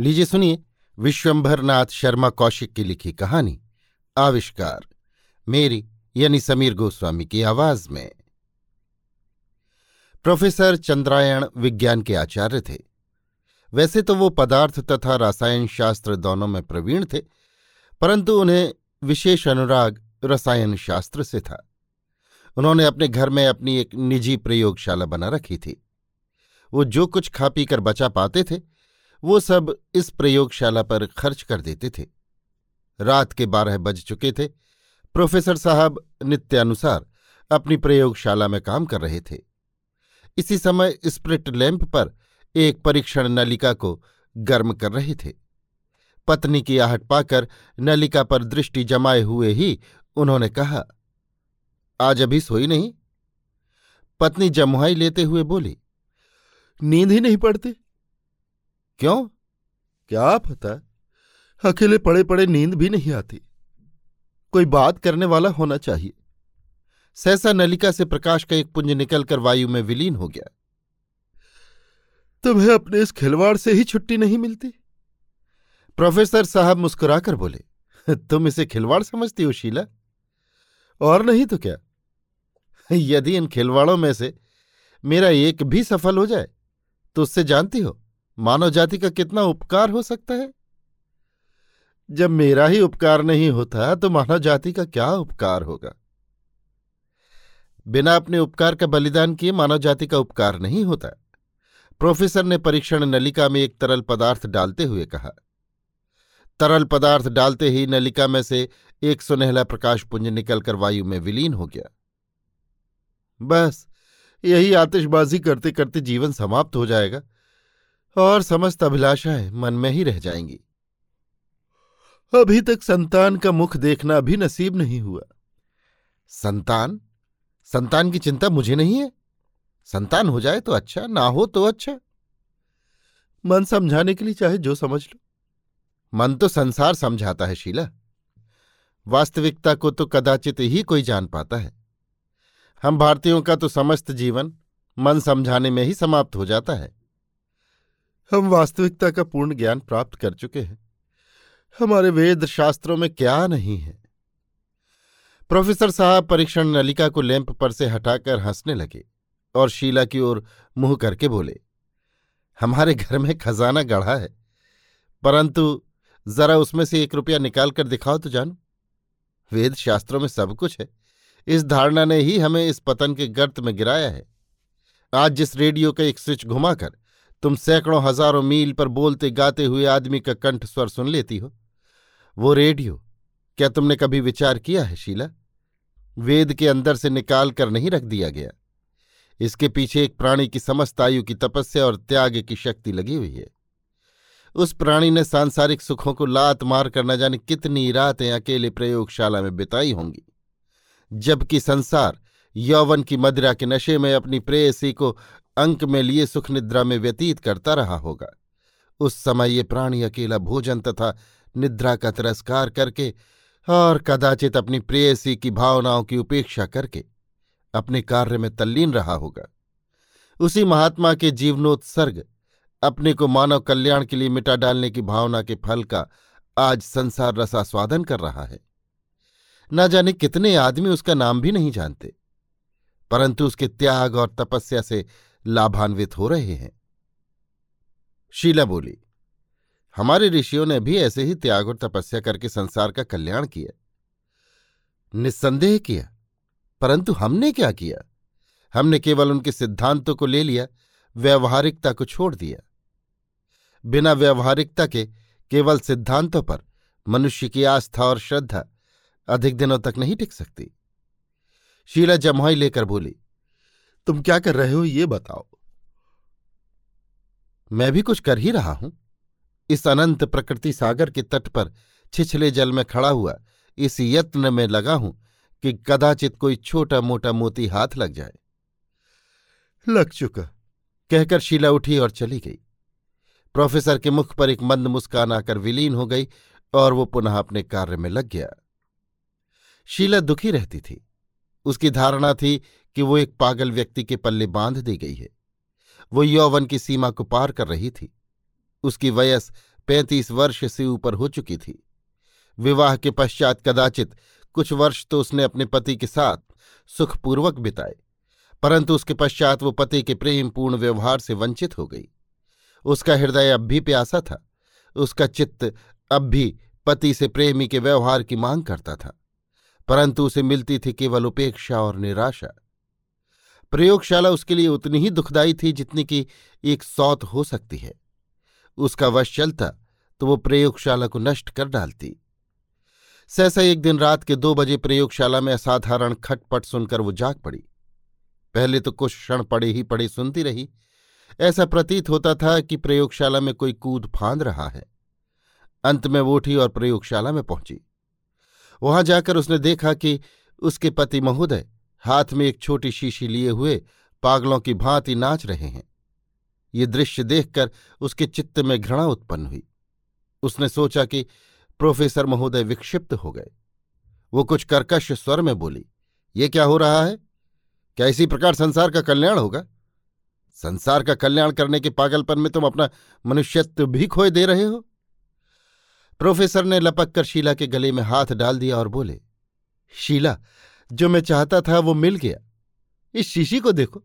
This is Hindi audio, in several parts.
लीजिए सुनिए विश्वंभर नाथ शर्मा कौशिक की लिखी कहानी, आविष्कार, मेरी यानी समीर गोस्वामी की आवाज़ में। प्रोफेसर चंद्रायण विज्ञान के आचार्य थे। वैसे तो वो पदार्थ तथा रसायन शास्त्र दोनों में प्रवीण थे, परंतु उन्हें विशेष अनुराग रसायन शास्त्र से था। उन्होंने अपने घर में अपनी एक निजी प्रयोगशाला बना रखी थी। वो जो कुछ खा पी कर बचा पाते थे वो सब इस प्रयोगशाला पर खर्च कर देते थे। रात के बारह बज चुके थे। प्रोफेसर साहब नित्यानुसार अपनी प्रयोगशाला में काम कर रहे थे। इसी समय स्प्रिट लैंप पर एक परीक्षण नलिका को गर्म कर रहे थे। पत्नी की आहट पाकर नलिका पर दृष्टि जमाए हुए ही उन्होंने कहा, आज अभी सोई नहीं? पत्नी जमुहाई लेते हुए बोली, नींद ही नहीं पड़ती। क्यों? क्या पता? अकेले पड़े पड़े नींद भी नहीं आती। कोई बात करने वाला होना चाहिए। सहसा नलिका से प्रकाश का एक पुंज निकलकर वायु में विलीन हो गया। तुम्हें अपने इस खिलवाड़ से ही छुट्टी नहीं मिलती? प्रोफेसर साहब मुस्कुराकर बोले, तुम इसे खिलवाड़ समझती हो, शीला? और नहीं तो क्या? यदि इन खिलवाड़ों में से मेरा एक भी सफल हो जाए तो उससे जानती हो? मानव जाति का कितना उपकार हो सकता है? जब मेरा ही उपकार नहीं होता तो मानव जाति का क्या उपकार होगा? बिना अपने उपकार का बलिदान किए मानव जाति का उपकार नहीं होता। प्रोफेसर ने परीक्षण नलिका में एक तरल पदार्थ डालते हुए कहा। तरल पदार्थ डालते ही नलिका में से एक सुनहला प्रकाश पुंज निकलकर वायु में विलीन हो गया। बस, यही आतिशबाजी करते करते जीवन समाप्त हो जाएगा। और समस्त अभिलाषाएँ मन में ही रह जाएँगी। अभी तक संतान का मुख देखना भी नसीब नहीं हुआ। संतान? संतान की चिंता मुझे नहीं है। संतान हो जाए तो अच्छा ना हो तो अच्छा। मन समझाने के लिए चाहे जो समझ लो। मन तो संसार समझाता है, शीला। वास्तविकता को तो कदाचित ही कोई जान पाता है। हम भारतीयों का तो समस्त जीवन मन समझाने में ही समाप्त हो जाता है। हम वास्तविकता का पूर्ण ज्ञान प्राप्त कर चुके हैं। हमारे वेद शास्त्रों में क्या नहीं है। प्रोफेसर साहब परीक्षण नलिका को लैंप पर से हटाकर हंसने लगे और शीला की ओर मुँह करके बोले, हमारे घर में खजाना गढ़ा है, परंतु जरा उसमें से एक रुपया निकाल कर दिखाओ तो जानो। वेद शास्त्रों में सब कुछ है। इस धारणा ने ही हमें इस पतन के गर्त में गिराया है। आज जिस रेडियो का एक स्विच घुमाकर तुम सैकड़ों हज़ारों मील पर बोलते गाते हुए आदमी का कंठ स्वर सुन लेती हो। वो रेडियो, क्या तुमने कभी विचार किया है शीला? वेद के अंदर से निकाल कर नहीं रख दिया गया। इसके पीछे एक प्राणी की समस्त आयु की तपस्या और त्याग की शक्ति लगी हुई है। उस प्राणी ने सांसारिक सुखों को लात मार कर न जाने कितनी रातें अकेले प्रयोगशाला में बिताई होंगी। जबकि संसार, यौवन की मदिरा के नशे में अपनी प्रेयसी को अंक में लिए सुख निद्रा में व्यतीत करता रहा होगा। उस समय ये प्राणी अकेला भोजन तथा निद्रा का तिरस्कार करके और कदाचित अपनी प्रेयसी की भावनाओं की उपेक्षा करके अपने कार्य में तल्लीन रहा होगा। उसी महात्मा के जीवनोत्सर्ग, अपने को मानव कल्याण के लिए मिटा डालने की भावना के फल का आज संसार रसास्वादन कर रहा है। न जाने कितने आदमी उसका नाम भी नहीं जानते, परंतु उसके त्याग और तपस्या से लाभान्वित हो रहे हैं। शीला बोली, हमारे ऋषियों ने भी ऐसे ही त्याग और तपस्या करके संसार का कल्याण किया। निस्संदेह किया, परंतु हमने क्या किया? हमने केवल उनके सिद्धांतों को ले लिया, व्यवहारिकता को छोड़ दिया। बिना व्यवहारिकता के केवल सिद्धांतों पर मनुष्य की आस्था और श्रद्धा अधिक दिनों तक नहीं टिक सकती। शीला जमुई लेकर बोली तुम क्या कर रहे हो ये बताओ। मैं भी कुछ कर ही रहा हूँ। इस अनंत प्रकृति सागर के तट पर छिछले जल में खड़ा हुआ इस यत्न में लगा हूँ कि कदाचित कोई छोटा मोटा मोती हाथ लग जाए। लग चुका, कहकर शीला उठी और चली गई। प्रोफेसर के मुख पर एक मंद मुस्कान आकर विलीन हो गई और वो पुनः अपने कार्य में लग गया। शीला दुखी रहती थी। उसकी धारणा थी कि वो एक पागल व्यक्ति के पल्ले बाँध दी गई है। वो यौवन की सीमा को पार कर रही थी। उसकी वयस पैंतीस वर्ष से ऊपर हो चुकी थी। विवाह के पश्चात कदाचित कुछ वर्ष तो उसने अपने पति के साथ सुखपूर्वक बिताए, परंतु उसके पश्चात वो पति के प्रेम पूर्ण व्यवहार से वंचित हो गई। उसका हृदय अब भी प्यासा था। उसका चित्त अब भी पति से प्रेमी के व्यवहार की मांग करता था। परंतु उसे मिलती थी केवल उपेक्षा और निराशा। प्रयोगशाला उसके लिए उतनी ही दुखदायी थी जितनी कि एक सौत हो सकती है। उसका वश चलता तो वो प्रयोगशाला को नष्ट कर डालती। सहसा एक दिन रात के दो बजे प्रयोगशाला में असाधारण खटपट सुनकर वो जाग पड़ी। पहले तो कुछ क्षण पड़े ही पड़े सुनती रही। ऐसा प्रतीत होता था कि प्रयोगशाला में कोई कूद फांद रहा है। अंत में वो उठी और प्रयोगशाला में पहुँची। वहाँ जाकर उसने देखा कि उसके पति महोदय हाथ में एक छोटी शीशी लिए हुए पागलों की भांति नाच रहे हैं। ये दृश्य देखकर उसके चित्त में घृणा उत्पन्न हुई। उसने सोचा कि प्रोफेसर महोदय विक्षिप्त हो गए। वो कुछ कर्कश स्वर में बोली, ये क्या हो रहा है? क्या इसी प्रकार संसार का कल्याण होगा? संसार का कल्याण करने के पागलपन में तुम अपना मनुष्यत्व भी खोए दे रहे हो? प्रोफेसर ने लपक कर शीला के गले में हाथ डाल दिया और बोले, शीला, जो मैं चाहता था वो मिल गया। इस शीशी को देखो।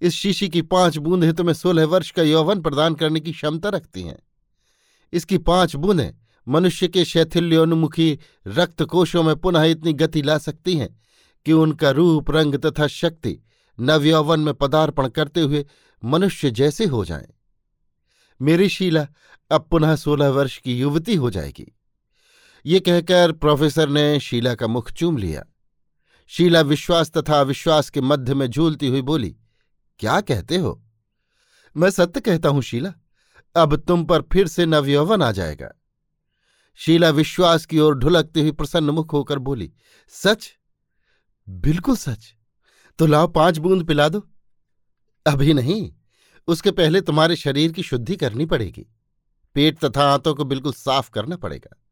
इस शीशी की पाँच बूंदें तुम्हें सोलह वर्ष का यौवन प्रदान करने की क्षमता रखती हैं। इसकी पाँच बूंदें मनुष्य के शैथिल्योन्मुखी रक्त कोशों में पुनः इतनी गति ला सकती हैं कि उनका रूप, रंग तथा शक्ति नवयौवन में पदार्पण करते हुए मनुष्य जैसे हो जाए। मेरी शीला अब पुनः सोलह वर्ष की युवती हो जाएगी। ये कहकर प्रोफेसर ने शीला का मुख चूम लिया। शीला विश्वास तथा अविश्वास के मध्य में झूलती हुई बोली, क्या कहते हो? मैं सत्य कहता हूँ शीला, अब तुम पर फिर से नवयौवन आ जाएगा। शीला विश्वास की ओर ढुलकती हुई प्रसन्न मुख होकर बोली, सच? बिल्कुल सच। तो लाओ पाँच बूंद पिला दो। अभी नहीं। उसके पहले तुम्हारे शरीर की शुद्धि करनी पड़ेगी। पेट तथा आंतों को बिल्कुल साफ़ करना पड़ेगा।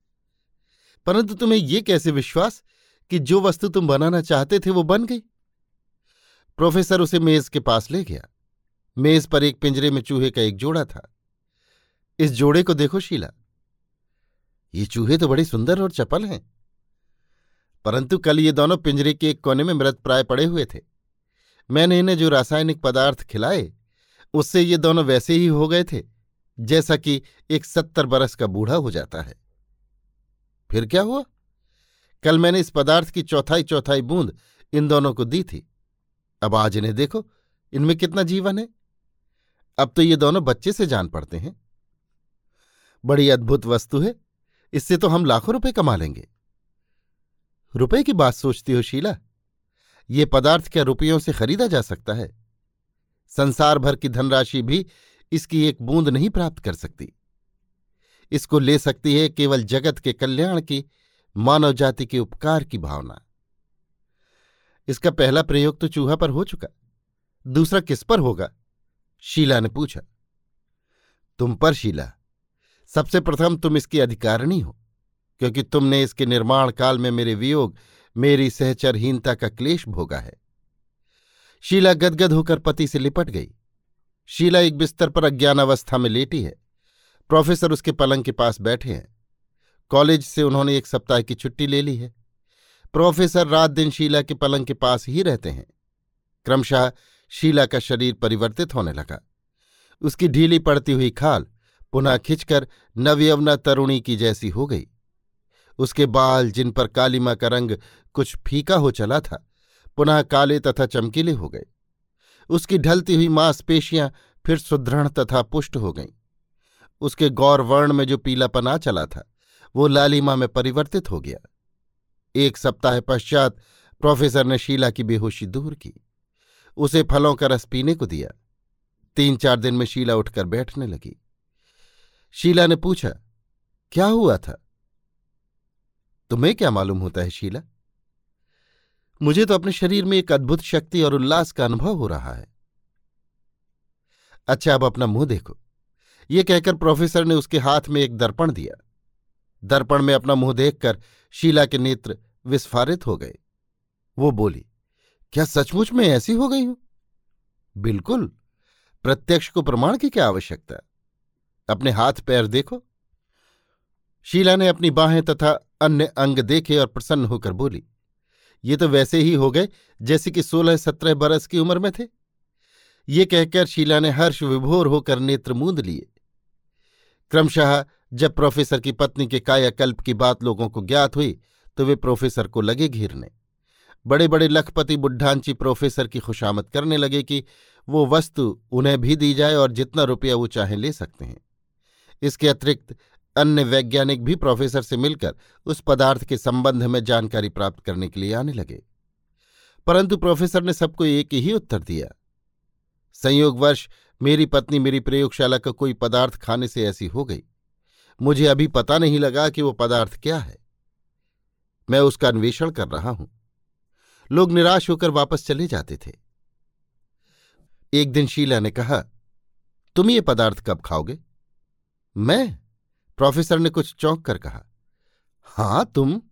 परंतु तुम्हें यह कैसे विश्वास कि जो वस्तु तुम बनाना चाहते थे वो बन गई? प्रोफेसर उसे मेज के पास ले गया। मेज पर एक पिंजरे में चूहे का एक जोड़ा था। इस जोड़े को देखो, शीला। ये चूहे तो बड़े सुंदर और चपल हैं। परंतु कल ये दोनों पिंजरे के एक कोने में मृत प्राय पड़े हुए थे। मैंने इन्हें जो रासायनिक पदार्थ खिलाए उससे ये दोनों वैसे ही हो गए थे, जैसा कि एक सत्तर बरस का बूढ़ा हो जाता है। फिर क्या हुआ? कल मैंने इस पदार्थ की चौथाई चौथाई बूंद इन दोनों को दी थी। अब आज इन्हें देखो, इनमें कितना जीवन है। अब तो ये दोनों बच्चे से जान पड़ते हैं। बड़ी अद्भुत वस्तु है, इससे तो हम लाखों रुपए कमा लेंगे। रुपए की बात सोचती हो शीला? ये पदार्थ क्या रुपयों से खरीदा जा सकता है? संसार भर की धनराशि भी इसकी एक बूंद नहीं प्राप्त कर सकती। इसको ले सकती है केवल जगत के कल्याण की, मानव जाति के उपकार की भावना। इसका पहला प्रयोग तो चूहा पर हो चुका, दूसरा किस पर होगा? शीला ने पूछा। तुम पर, शीला। सबसे प्रथम तुम इसकी अधिकारिणी हो, क्योंकि तुमने इसके निर्माण काल में मेरे वियोग, मेरी सहचरहीनता का क्लेश भोगा है। शीला गदगद होकर पति से लिपट गई। शीला एक बिस्तर पर अज्ञानावस्था में लेटी है। प्रोफेसर उसके पलंग के पास बैठे हैं। कॉलेज से उन्होंने एक सप्ताह की छुट्टी ले ली है। प्रोफेसर रात दिन शीला के पलंग के पास ही रहते हैं। क्रमशः शीला का शरीर परिवर्तित होने लगा। उसकी ढीली पड़ती हुई खाल पुनः खिंचकर नवयवना तरुणी की जैसी हो गई। उसके बाल, जिन पर कालीमा का रंग कुछ फीका हो चला था पुनः काले तथा चमकीले हो गए। उसकी ढलती हुई मांसपेशियाँ फिर सुदृढ़ तथा पुष्ट हो गईं। उसके गौर वर्ण में जो पीलापन आ चला था, वो लालिमा में परिवर्तित हो गया। एक सप्ताह पश्चात प्रोफेसर ने शीला की बेहोशी दूर की। उसे फलों का रस पीने को दिया। तीन चार दिन में शीला उठकर बैठने लगी। शीला ने पूछा, क्या हुआ था? तुम्हें क्या मालूम होता है, शीला? मुझे तो अपने शरीर में एक अद्भुत शक्ति और उल्लास का अनुभव हो रहा है। अच्छा अब अपना मुँह देखो। ये कहकर प्रोफेसर ने उसके हाथ में एक दर्पण दिया। दर्पण में अपना मुँह देखकर शीला के नेत्र विस्फारित हो गए। वो बोली, क्या सचमुच में ऐसी हो गई हूँ? बिल्कुल। प्रत्यक्ष को प्रमाण की क्या आवश्यकता? अपने हाथ पैर देखो। शीला ने अपनी बाहें तथा अन्य अंग देखे और प्रसन्न होकर बोली ये तो वैसे ही हो गए जैसे कि सोलह सत्रह बरस की उम्र में थे। ये कहकर शीला ने हर्ष विभोर होकर नेत्र मूंद लिए। क्रमशः जब प्रोफेसर की पत्नी के कायाकल्प की बात लोगों को ज्ञात हुई तो वे प्रोफेसर को लगे घिरने। बड़े बड़े लखपति बुढ़ांची प्रोफेसर की खुशामद करने लगे कि वो वस्तु उन्हें भी दी जाए और जितना रुपया वो चाहें ले सकते हैं। इसके अतिरिक्त अन्य वैज्ञानिक भी प्रोफेसर से मिलकर उस पदार्थ के संबंध में जानकारी प्राप्त करने के लिए आने लगे। परंतु प्रोफेसर ने सबको एक ही उत्तर दिया। संयोगवश, मेरी पत्नी मेरी प्रयोगशाला का कोई पदार्थ खाने से ऐसी हो गई। मुझे अभी पता नहीं लगा कि वो पदार्थ क्या है। मैं उसका अन्वेषण कर रहा हूँ। लोग निराश होकर वापस चले जाते थे। एक दिन शीला ने कहा, तुम ये पदार्थ कब खाओगे? मैं? प्रोफेसर ने कुछ चौंक कर कहा, हाँ, तुम।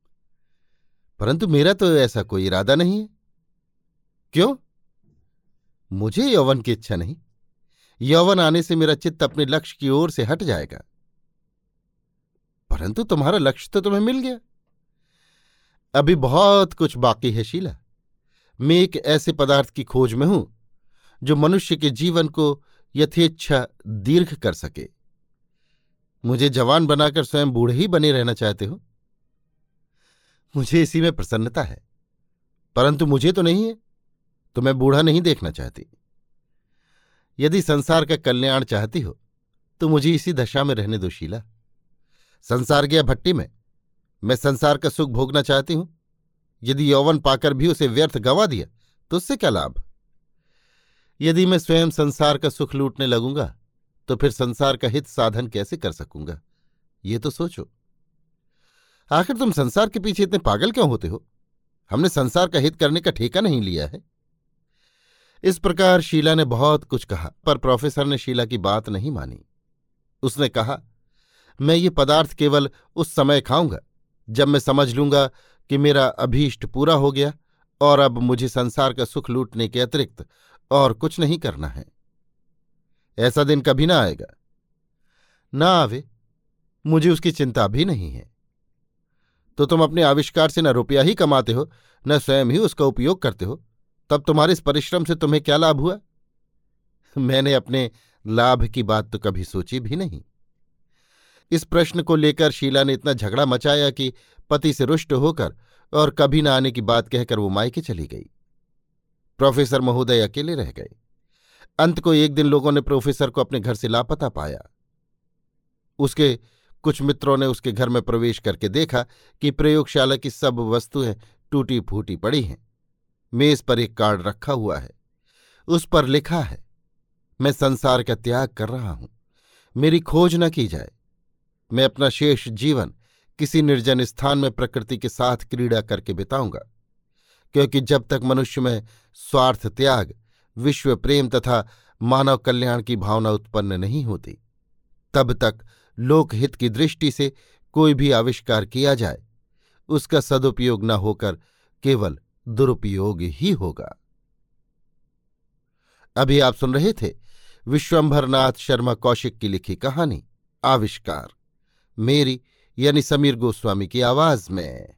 परंतु मेरा तो ऐसा कोई इरादा नहीं है। क्यों? मुझे यौवन की इच्छा नहीं। यौवन आने से मेरा चित्त अपने लक्ष्य की ओर से हट जाएगा। परंतु तुम्हारा लक्ष्य तो तुम्हें मिल गया। अभी बहुत कुछ बाकी है, शीला। मैं एक ऐसे पदार्थ की खोज में हूँ, जो मनुष्य के जीवन को यथेच्छा दीर्घ कर सके। मुझे जवान बनाकर स्वयं बूढ़े ही बने रहना चाहते हो? मुझे इसी में प्रसन्नता है। परंतु मुझे तो नहीं है तो मैं बूढ़ा नहीं देखना चाहती। यदि संसार का कल्याण चाहती हो तो मुझे इसी दशा में रहने दो, शीला। संसार गया भट्टी में, मैं संसार का सुख भोगना चाहती हूँ। यदि यौवन पाकर भी उसे व्यर्थ गंवा दिया तो उससे क्या लाभ? यदि मैं स्वयं संसार का सुख लूटने लगूँगा तो फिर संसार का हित साधन कैसे कर सकूँगा? ये तो सोचो। आखिर तुम संसार के पीछे इतने पागल क्यों होते हो? हमने संसार का हित करने का ठेका नहीं लिया है। इस प्रकार शीला ने बहुत कुछ कहा, पर प्रोफेसर ने शीला की बात नहीं मानी। उसने कहा, मैं ये पदार्थ केवल उस समय खाऊँगा, जब मैं समझ लूँगा कि मेरा अभीष्ट पूरा हो गया और अब मुझे संसार का सुख लूटने के अतिरिक्त और कुछ नहीं करना है। ऐसा दिन कभी ना आएगा। ना आवे, मुझे उसकी चिंता भी नहीं है। तो तुम अपने आविष्कार से न रुपया ही कमाते हो, न स्वयं ही उसका उपयोग करते हो। तब तुम्हारे इस परिश्रम से तुम्हें क्या लाभ हुआ? मैंने अपने लाभ की बात तो कभी सोची भी नहीं। इस प्रश्न को लेकर शीला ने इतना झगड़ा मचाया कि पति से रुष्ट होकर और कभी न आने की बात कहकर वो मायके चली गई। प्रोफेसर महोदय अकेले रह गए। अंत को एक दिन लोगों ने प्रोफेसर को अपने घर से लापता पाया। उसके कुछ मित्रों ने उसके घर में प्रवेश करके देखा कि प्रयोगशाला की सब वस्तुएँ टूटी फूटी पड़ी हैं। मेज पर एक कार्ड रखा हुआ है। उस पर लिखा है, मैं संसार का त्याग कर रहा हूँ। मेरी खोज न की जाए। मैं अपना शेष जीवन किसी निर्जन स्थान में प्रकृति के साथ क्रीड़ा करके बिताऊँगा। क्योंकि जब तक मनुष्य में स्वार्थ त्याग विश्व प्रेम तथा मानव कल्याण की भावना उत्पन्न नहीं होती। तब तक लोकहित की दृष्टि से कोई भी आविष्कार किया जाए, उसका सदुपयोग न होकर केवल दुरुपयोग ही होगा। अभी आप सुन रहे थे विश्वंभरनाथ शर्मा कौशिक की लिखी कहानी, आविष्कार। मेरी यानी समीर गोस्वामी की आवाज़ में।